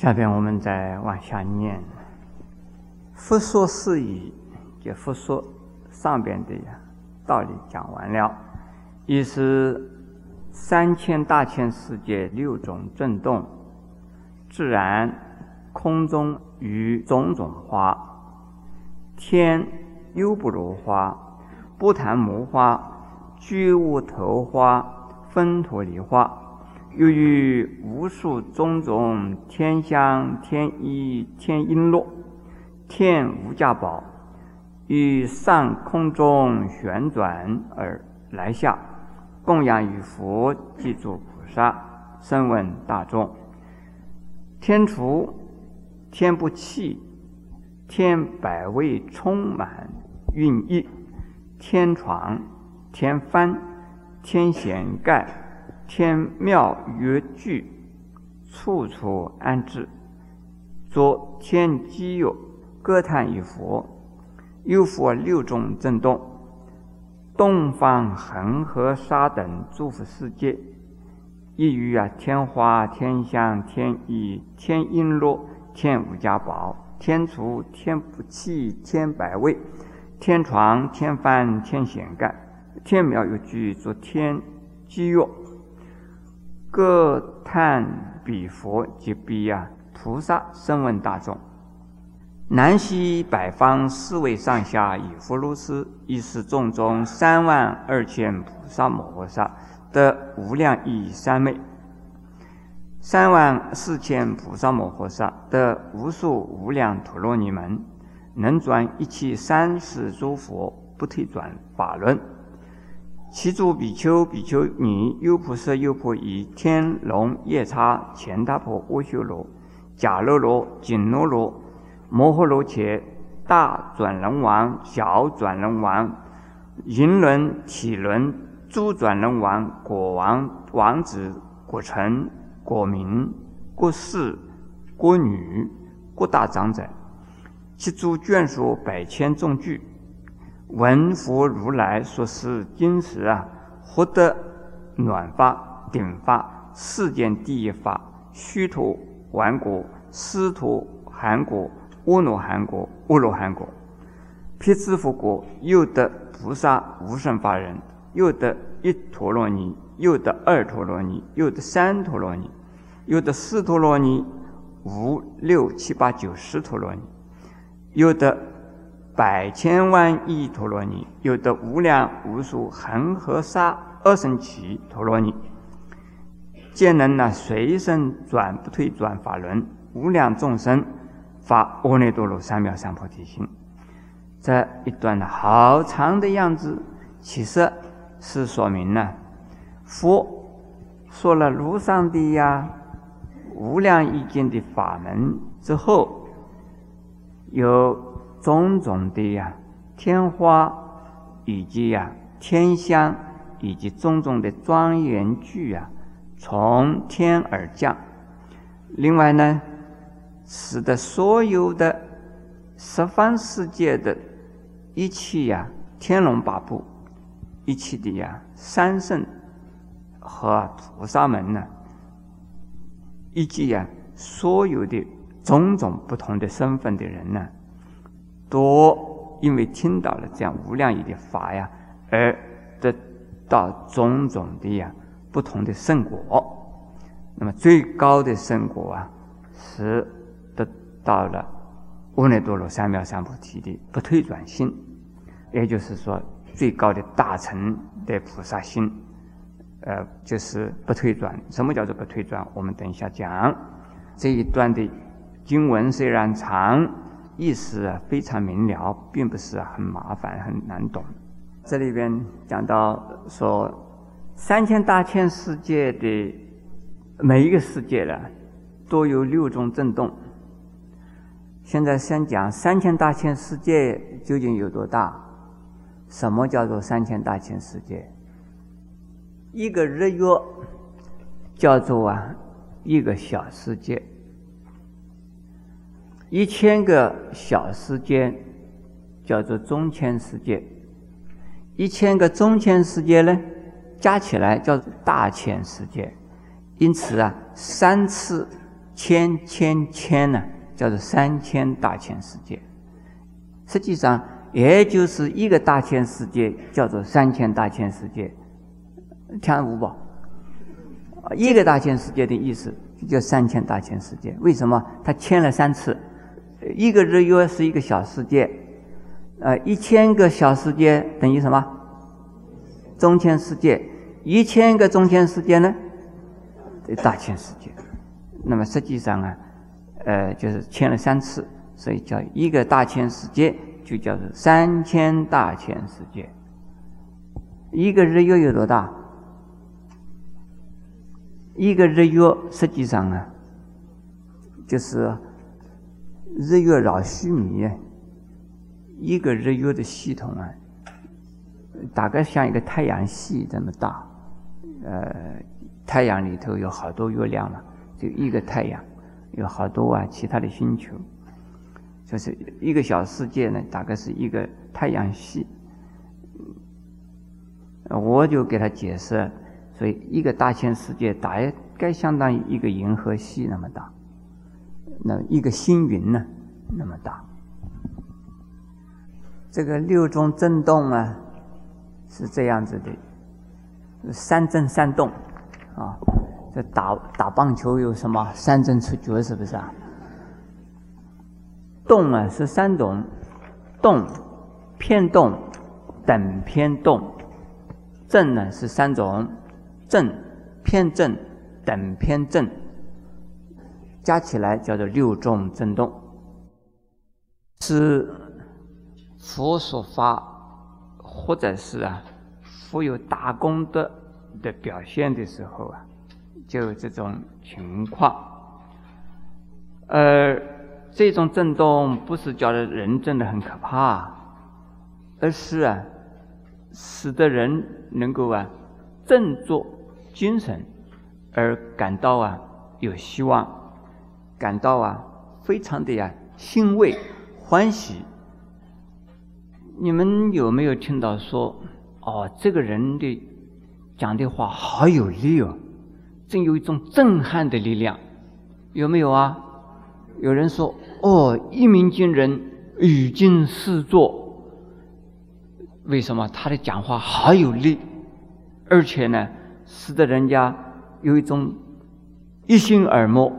下边我们再往下念。佛说是以，就佛说上边的道理讲完了，意思三千大千世界六种震动，自然空中与种种花，天优不如花，不谈魔花，居无头花，分陀梨花。由于无数种种天香、天衣、天璎珞、天无价宝，于上空中旋转而来下，供养于佛及诸菩萨，声闻大众。天厨、天不弃、天百味充满蕴意，天床、天幡、天弦盖。天庙乐具，处处安置，作天机有歌叹于佛，有佛六种震动，东方恒河沙等诸佛世界，亦于啊天花、天香、天衣、天璎珞、天无家宝、天厨、天不器、天百味、天床、天幡、天弦盖、天庙乐具，作天机乐。各叹彼佛及彼呀菩萨声闻大众，南西北方四位上下以佛如是，亦是众中三万二千菩萨摩诃萨得无量义三昧，三万四千菩萨摩诃萨得无数无量陀罗尼门，能转一切三世诸佛不退转法轮。其诸比丘、比丘尼、优婆塞、优婆夷、天龙夜叉、乾达婆、阿修罗、迦罗罗、紧罗罗、摩诃罗伽、大转轮王、小转轮王、银轮、体轮、诸转轮王、国王、王子、国臣、国民、国士、国女、国大长者，其诸眷属百千众聚。闻佛如来说是今时啊，获得暖发、顶发、世间第一发、须陀洹国、斯陀含国、阿罗汉国、阿罗汉国、辟支佛国，又得菩萨无生法忍，又得一陀罗尼，又得二陀罗尼，又得三陀罗尼，又得四陀罗尼，五六七八九十陀罗尼，又得。百千万亿陀罗尼，有的无量无数恒河沙二乘祇陀罗尼，见能呢随身转不退转法轮，无量众生发阿耨多罗三藐三菩提心。这一段呢好长的样子，其实是说明呢佛说了如上的呀无量意境的法门之后，有。种种的呀，天花以及呀天香，以及种种的庄严具啊，从天而降。另外呢，使得所有的十方世界的一切呀天龙八部，一切的呀三圣和菩萨们呢，以及呀所有的种种不同的身份的人呢。多因为听到了这样无量义的法呀，而得到种种的呀不同的圣果。那么最高的圣果啊，是得到了阿耨多罗三藐三菩提的不退转心，也就是说最高的大乘的菩萨心，呃，就是不退转。什么叫做不退转？我们等一下讲。这一段的经文虽然长。意思啊非常明了，并不是很麻烦很难懂。这里边讲到说，三千大千世界的每一个世界呢，都有六种震动。现在先讲三千大千世界究竟有多大？什么叫做三千大千世界？一个日月叫做啊一个小世界。一千个小世界叫做中千世界，一千个中千世界呢，加起来叫做大千世界。因此啊，三次千千千呢，叫做三千大千世界。实际上，也就是一个大千世界叫做三千大千世界，听无不？一个大千世界的意思就叫三千大千世界。为什么？它签了三次，一个日月是一个小世界，呃，一千个小世界等于什么？中千世界，一千个中千世界呢？大千世界。那么实际上啊，呃，就是签了三次，所以叫一个大千世界，就叫做三千大千世界。一个日月有多大？一个日月实际上啊，就是日月绕须弥，一个日月的系统啊，大概像一个太阳系这么大。呃，太阳里头有好多月亮嘛，就一个太阳，有好多啊其他的星球，就是一个小世界呢，大概是一个太阳系。我就给他解释。所以，一个大千世界大概相当于一个银河系那么大，那一个星云呢那么大。这个六种震动啊是这样子的，三震三动啊。这打打棒球有什么三震出局是不是啊？动啊是三种，动、偏动、等偏动，震呢是三种。正、偏正、等偏正，加起来叫做六种震动，是佛所发，或者是啊，富有大功德的表现的时候啊，就有这种情况。而这种震动不是叫人震的很可怕，而是啊，使得人能够啊振作。精神，而感到啊有希望，感到啊非常的呀欣慰欢喜。你们有没有听到说，哦，这个人的讲的话好有力哦，真有一种震撼的力量，有没有啊？有人说，哦，一鸣惊人，语惊四座。为什么他的讲话好有力，而且呢？使得人家有一种一心耳目，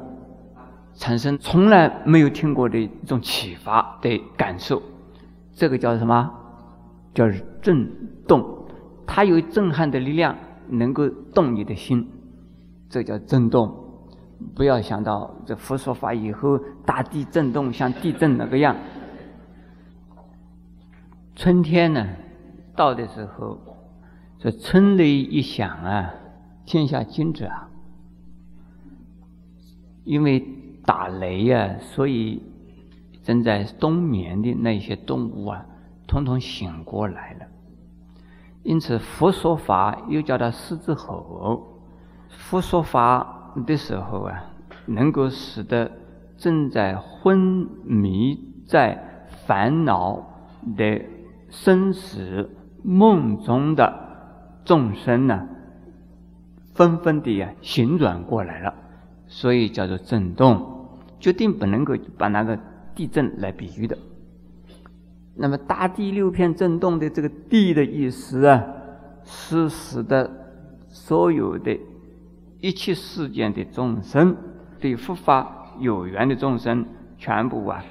产生从来没有听过的一种启发的感受，这个叫什么？叫震动。它有震撼的力量，能够动你的心，这叫震动。不要想到这佛说法以后，大地震动像地震那个样。春天呢，到的时候，这春雷一响啊。天下惊蛰啊！因为打雷呀，所以正在冬眠的那些动物啊，统统醒过来了。因此，佛说法又叫它狮子吼。佛说法的时候啊，能够使得正在昏迷、在烦恼的生死梦中的众生呢。纷纷的呀，醒转过来了，所以叫做震动，决定不能够把那个地震来比喻的。那么大地六片震动的这个“地”的意思啊，是使得所有的一切世间的众生，对佛法有缘的众生，全部啊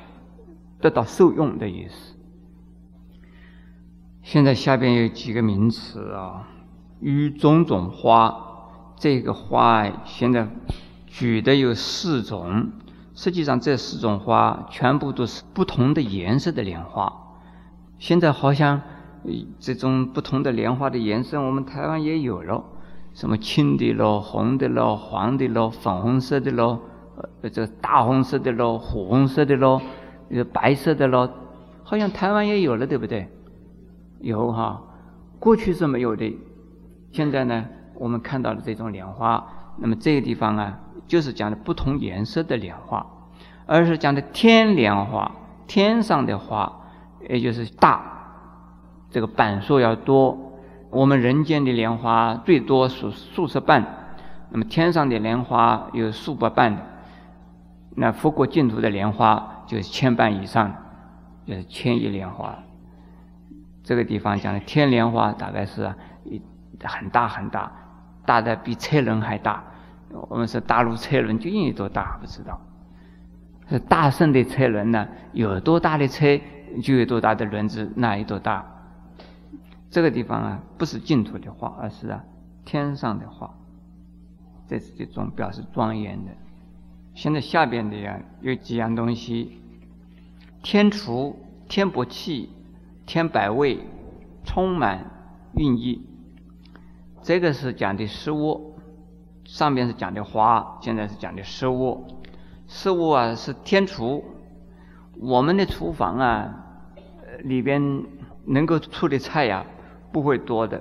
得到受用的意思。现在下边有几个名词啊，与种种花。这个花现在举的有四种，实际上这四种花全部都是不同的颜色的莲花。现在好像这种不同的莲花的颜色，我们台湾也有了，什么青的咯、红的咯、黄的咯、粉红色的咯，呃，这大红色的咯、火红色的咯、有白色的咯，好像台湾也有了，对不对？有哈，过去是没有的，现在呢？我们看到的这种莲花，那么这个地方啊，就是讲的不同颜色的莲花，而是讲的天莲花，天上的花，也就是大，这个瓣数要多。我们人间的莲花最多数数十瓣，那么天上的莲花有数百瓣的。那佛国净土的莲花就是千瓣以上，就是千亿莲花。这个地方讲的天莲花大概是很大很大，大的比车轮还大。我们说大陆车轮究竟有多大？不知道。是大圣的车轮呢，有多大的车就有多大的轮子，那有多大？这个地方啊，不是净土的画，而是啊天上的画。这是这种表示庄严的。现在下边的呀有几样东西：天厨、天薄器、天百味，充满寓意。这个是讲的食物，上边是讲的花，现在是讲的食物。食物啊是天厨，我们的厨房啊，里边能够出的菜呀不会多的，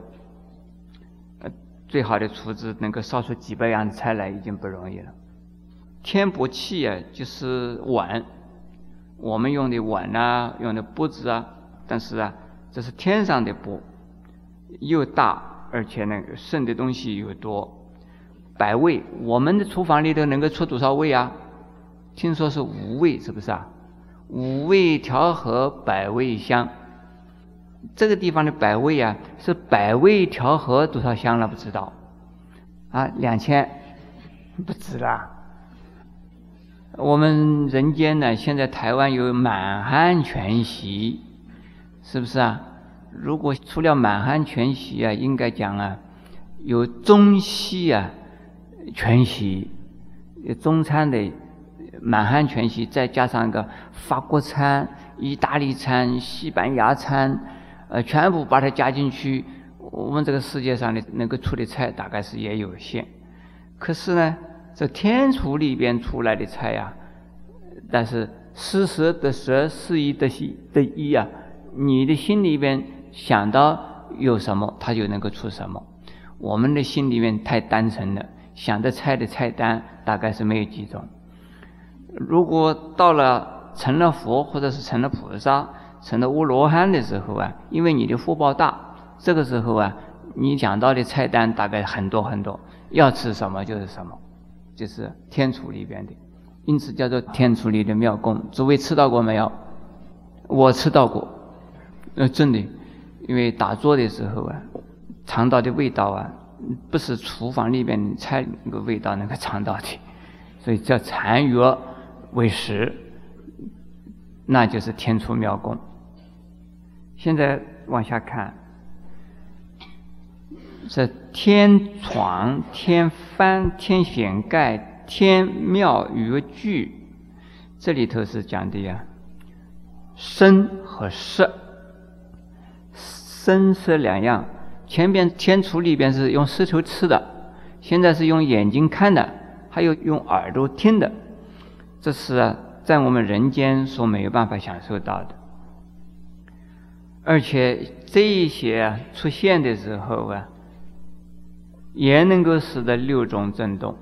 呃，最好的厨子能够烧出几百样菜来已经不容易了。天钵器啊就是碗，我们用的碗啊，用的钵子啊，但是啊这是天上的钵，又大而且呢剩的东西又多。百味，我们的厨房里头能够出多少味啊？听说是五味，是不是啊？五味调和，百味香。这个地方的百味啊，是百味调和多少香了？不知道。啊，两千，不止啦。我们人间呢，现在台湾有满汉全席，是不是啊？如果除了满汉全席啊，应该讲啊，有中西啊全席，中餐的。满汉全席，再加上一个法国餐、意大利餐、西班牙餐，呃，全部把它加进去，我们这个世界上的能够出的菜大概是也有限。可是呢，这天厨里边出来的菜呀，但是施舍得舍，施一得一得一啊，你的心里边想到有什么，它就能够出什么。我们的心里面太单纯了，想的菜的菜单大概是没有几种。如果到了成了佛，或者是成了菩萨、成了阿罗汉的时候啊，因为你的福报大，这个时候啊，你想到的菜单大概很多很多，要吃什么就是什么，就是天厨里边的，因此叫做天厨里的妙供。诸位吃到过没有？我吃到过，呃，真的，因为打坐的时候啊，尝到的味道啊，不是厨房里边菜那个味道能够尝到的，所以叫禅悦。为食，那就是天出妙功。现在往下看，这天床、天幡、天显盖、天妙于具，这里头是讲的呀，生和色，生色两样。前边天厨里边是用舌头吃的，现在是用眼睛看的，还有用耳朵听的。这是，在我们人间所没有办法享受到的，而且这一些出现的时候啊，也能够使得六种震动。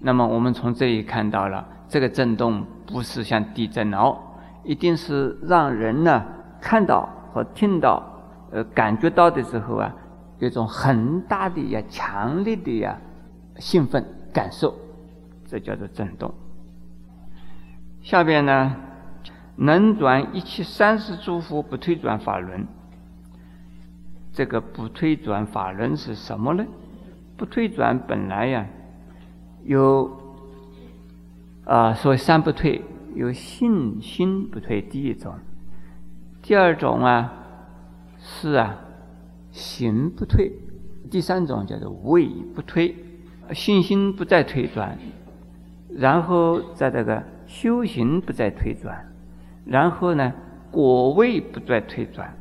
那么我们从这里看到了，这个震动不是像地震哦，一定是让人呢看到和听到、呃感觉到的时候啊，有种很大的呀、强烈的呀兴奋感受，这叫做震动。下边呢，能转一切三世诸佛不退转法轮。这个不退转法轮是什么呢？不退转本来呀，有啊，所谓三不退，有信心不退第一种，第二种啊是啊行不退，第三种叫做位不退，信心不再退转，然后在这个。修行不再退转，然后呢，果位不再退转，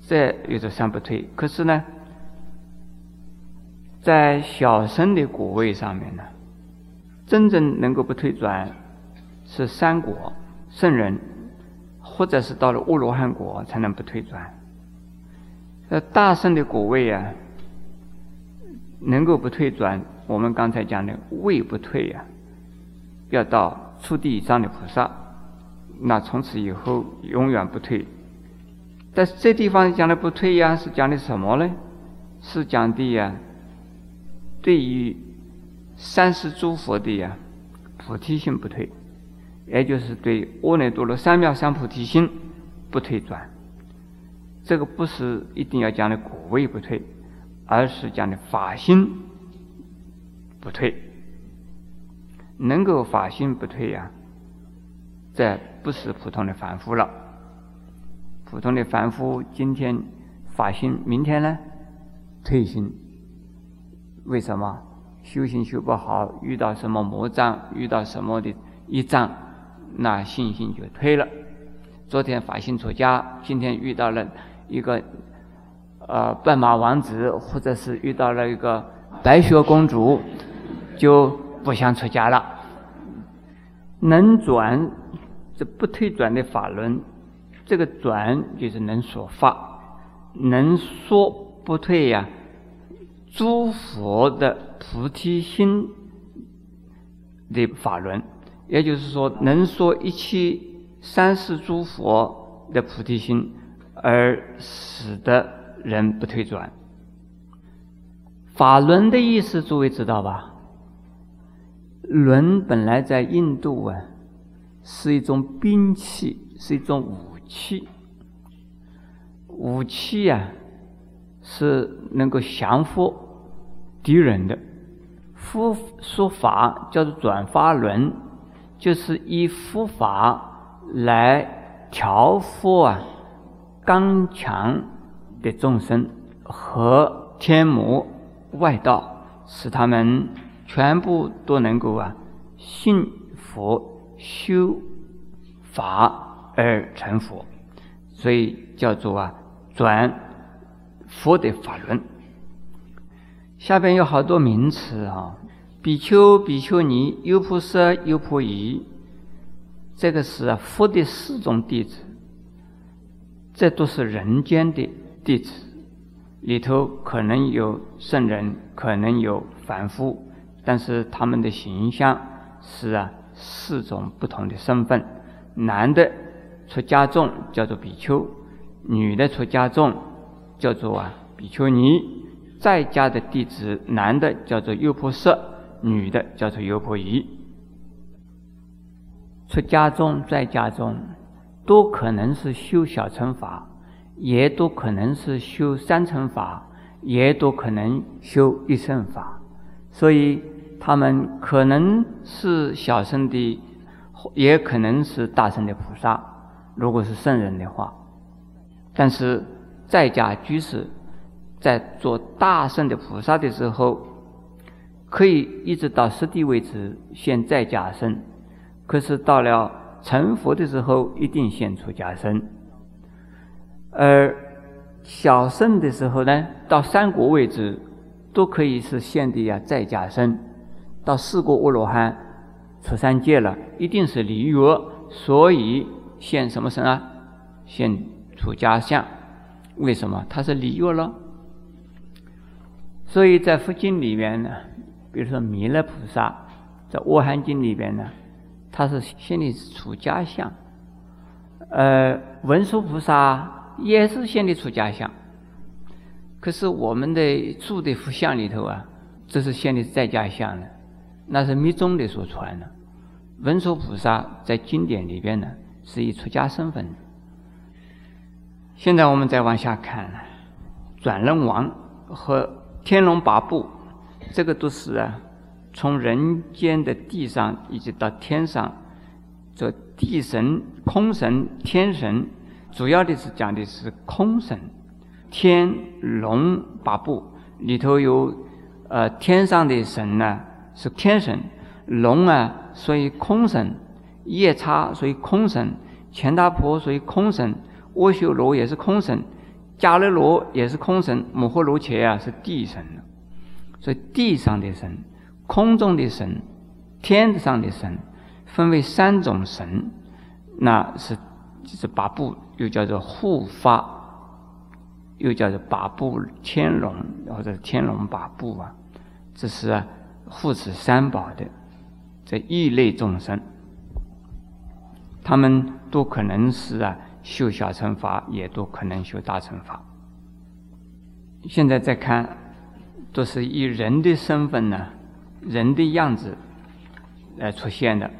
这有着三不退。可是呢，在小生的果位上面呢，真正能够不退转是三果圣人，或者是到了阿罗汉果才能不退转。呃，大圣的果位啊，能够不退转，我们刚才讲的位不退呀，要到。初地以上的菩萨，那从此以后永远不退。但是这地方讲的不退呀，是讲的什么呢？是讲的呀，对于三世诸佛的呀菩提心不退，也就是对阿耨多罗三藐三菩提心不退转。这个不是一定要讲的果位不退，而是讲的法心不退。能够法心不退呀，这不是普通的凡夫了。普通的凡夫今天法心，明天呢退心。为什么修行修不好？遇到什么魔障，遇到什么的一障，那信心就退了。昨天法心出家，今天遇到了一个呃白马王子，或者是遇到了一个白雪公主，就不想出家了。能转，这不退转的法轮，这个转就是能说法，能说不退呀。诸佛的菩提心的法轮，也就是说，能说一切三世诸佛的菩提心，而使得人不退转。法轮的意思，诸位知道吧？轮本来在印度啊，是一种兵器，是一种武器。武器呀。是能够降服敌人的。佛说法叫做转法轮，就是以佛法来调伏啊刚强的众生和天魔外道，使他们全部都能够啊信佛修法而成佛，所以叫做啊转。佛的法轮，下边有好多名词啊，比丘、比丘尼、优婆塞、优婆夷，这个是佛的四种弟子，这都是人间的弟子，里头可能有圣人，可能有凡夫，但是他们的形象是啊四种不同的身份，男的出家众叫做比丘，女的出家众。叫做啊比丘尼，在家的弟子，男的叫做优婆塞，女的叫做优婆夷。出家中在家中，都可能是修小乘法，也都可能是修三乘法，也都可能修一乘法。所以他们可能是小乘的，也可能是大乘的菩萨。如果是圣人的话，但是。在家居士在做大圣的菩萨的时候，可以一直到十地为止现在家身；可是到了成佛的时候，一定现出家身。而小圣的时候呢，到三国位置都可以是现的呀再假身；到四国阿罗汉出三界了，一定是离欲，所以现什么身啊？现出家相。为什么他是离欲了？所以在佛经里面呢，比如说弥勒菩萨，在《阿含经》里边呢，他是现的出家相。呃，文殊菩萨也是现的出家相。可是我们的住的佛像里头啊，这是现的在家相的，那是密宗的所传的。文殊菩萨在经典里边呢，是以出家身份。现在我们再往下看，转轮王和天龙八部，这个都是啊，从人间的地上一直到天上，这地神、空神、天神，主要的是讲的是空神。天龙八部里头有，呃，天上的神呢是天神，龙啊属于空神，夜叉属于空神，钱大婆属于空神。阿修罗也是空神，迦勒罗也是空神，摩诃罗伽啊是地神所以地上的神、空中的神、天上的神，分为三种神，那是就是八部，又叫做护法，又叫做八部天龙或者天龙八部啊，这是啊护持三宝的这异类众生，他们都可能是啊。修小乘法也都可能修大乘法。现在再看，都是以人的身份呢，人的样子来出现的。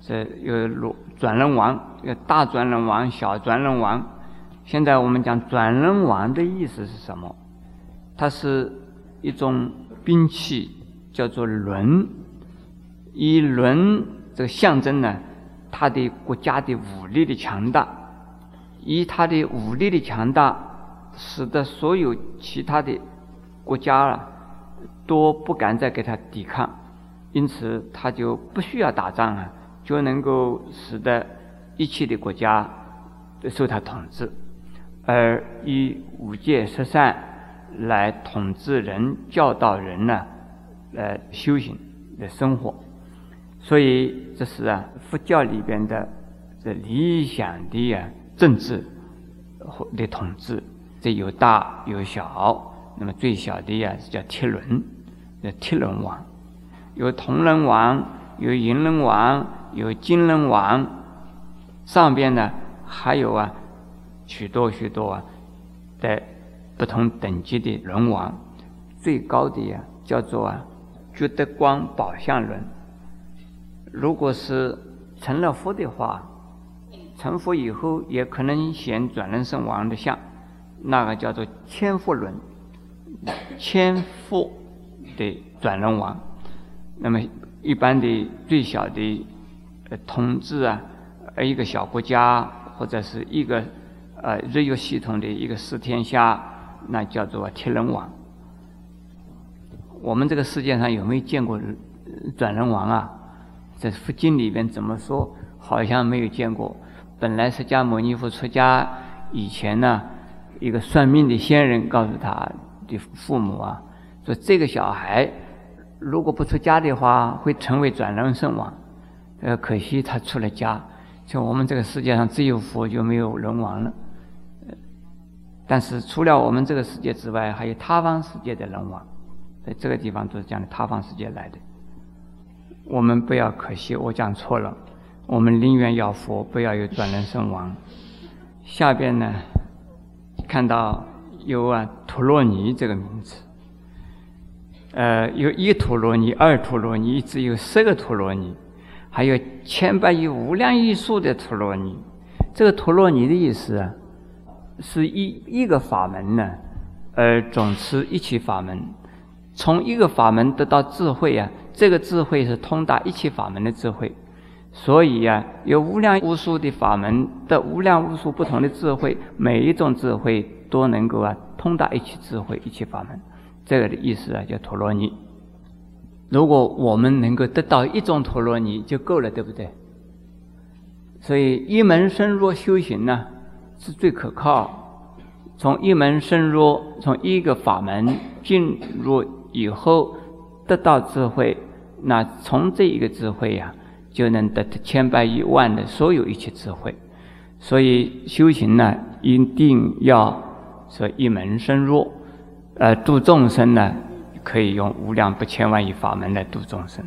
这有转转轮王，有大转轮王、小转轮王。现在我们讲转轮王的意思是什么？它是一种兵器，叫做轮。以轮这个象征呢，它的国家的武力的强大。以它的武力的强大，使得所有其他的国家啊，都不敢再给他抵抗，因此他就不需要打仗啊。就能够使得一切的国家受他统治，而以五戒十善来统治人、教导人呢，来修行、来生活。所以这是啊，佛教里边的这理想的啊政治的统治，这有大有小。那么最小的呀是叫铁轮，叫铁轮王，有铜轮王，有银轮王。有金轮王，上边呢还有啊许多许多啊的不同等级的轮王，最高的呀叫做啊觉德光宝相轮。如果是成了佛的话，成佛以后也可能显转轮圣王的相，那个叫做千佛轮，千佛的转轮王。那么一般的最小的。统治啊，一个小国家或者是一个呃日月系统的一个四天下，那叫做天人王。我们这个世界上有没有见过转轮王啊？在佛经里边怎么说？好像没有见过。本来释迦牟尼佛出家以前呢，一个算命的仙人告诉他的父母啊，说这个小孩如果不出家的话，会成为转轮圣王。呃，可惜他出了家，像我们这个世界上只有佛就没有人王了。但是除了我们这个世界之外，还有他方世界的人王，在这个地方都是讲的他方世界来的。我们不要可惜，我讲错了。我们宁愿要佛，不要有转轮圣王。下边呢，看到有啊陀罗尼这个名字，呃，有一陀罗尼、二陀罗尼，一直有十个陀罗尼。还有千百亿无量亿数的陀罗尼，这个陀罗尼的意思啊，是一一个法门呢，而总持一切法门，从一个法门得到智慧啊，这个智慧是通达一切法门的智慧，所以呀，有无量无数的法门的无量无数不同的智慧，每一种智慧都能够啊通达一切智慧一切法门，这个的意思啊叫陀罗尼。如果我们能够得到一种陀罗尼就够了，对不对？所以一门深入修行呢，是最可靠。从一门深入，从一个法门进入以后，得到智慧，那从这一个智慧呀，就能得千百亿万的所有一切智慧。所以修行呢，一定要说一门深入，呃，度众生呢。可以用无量不千万亿法门来度众生。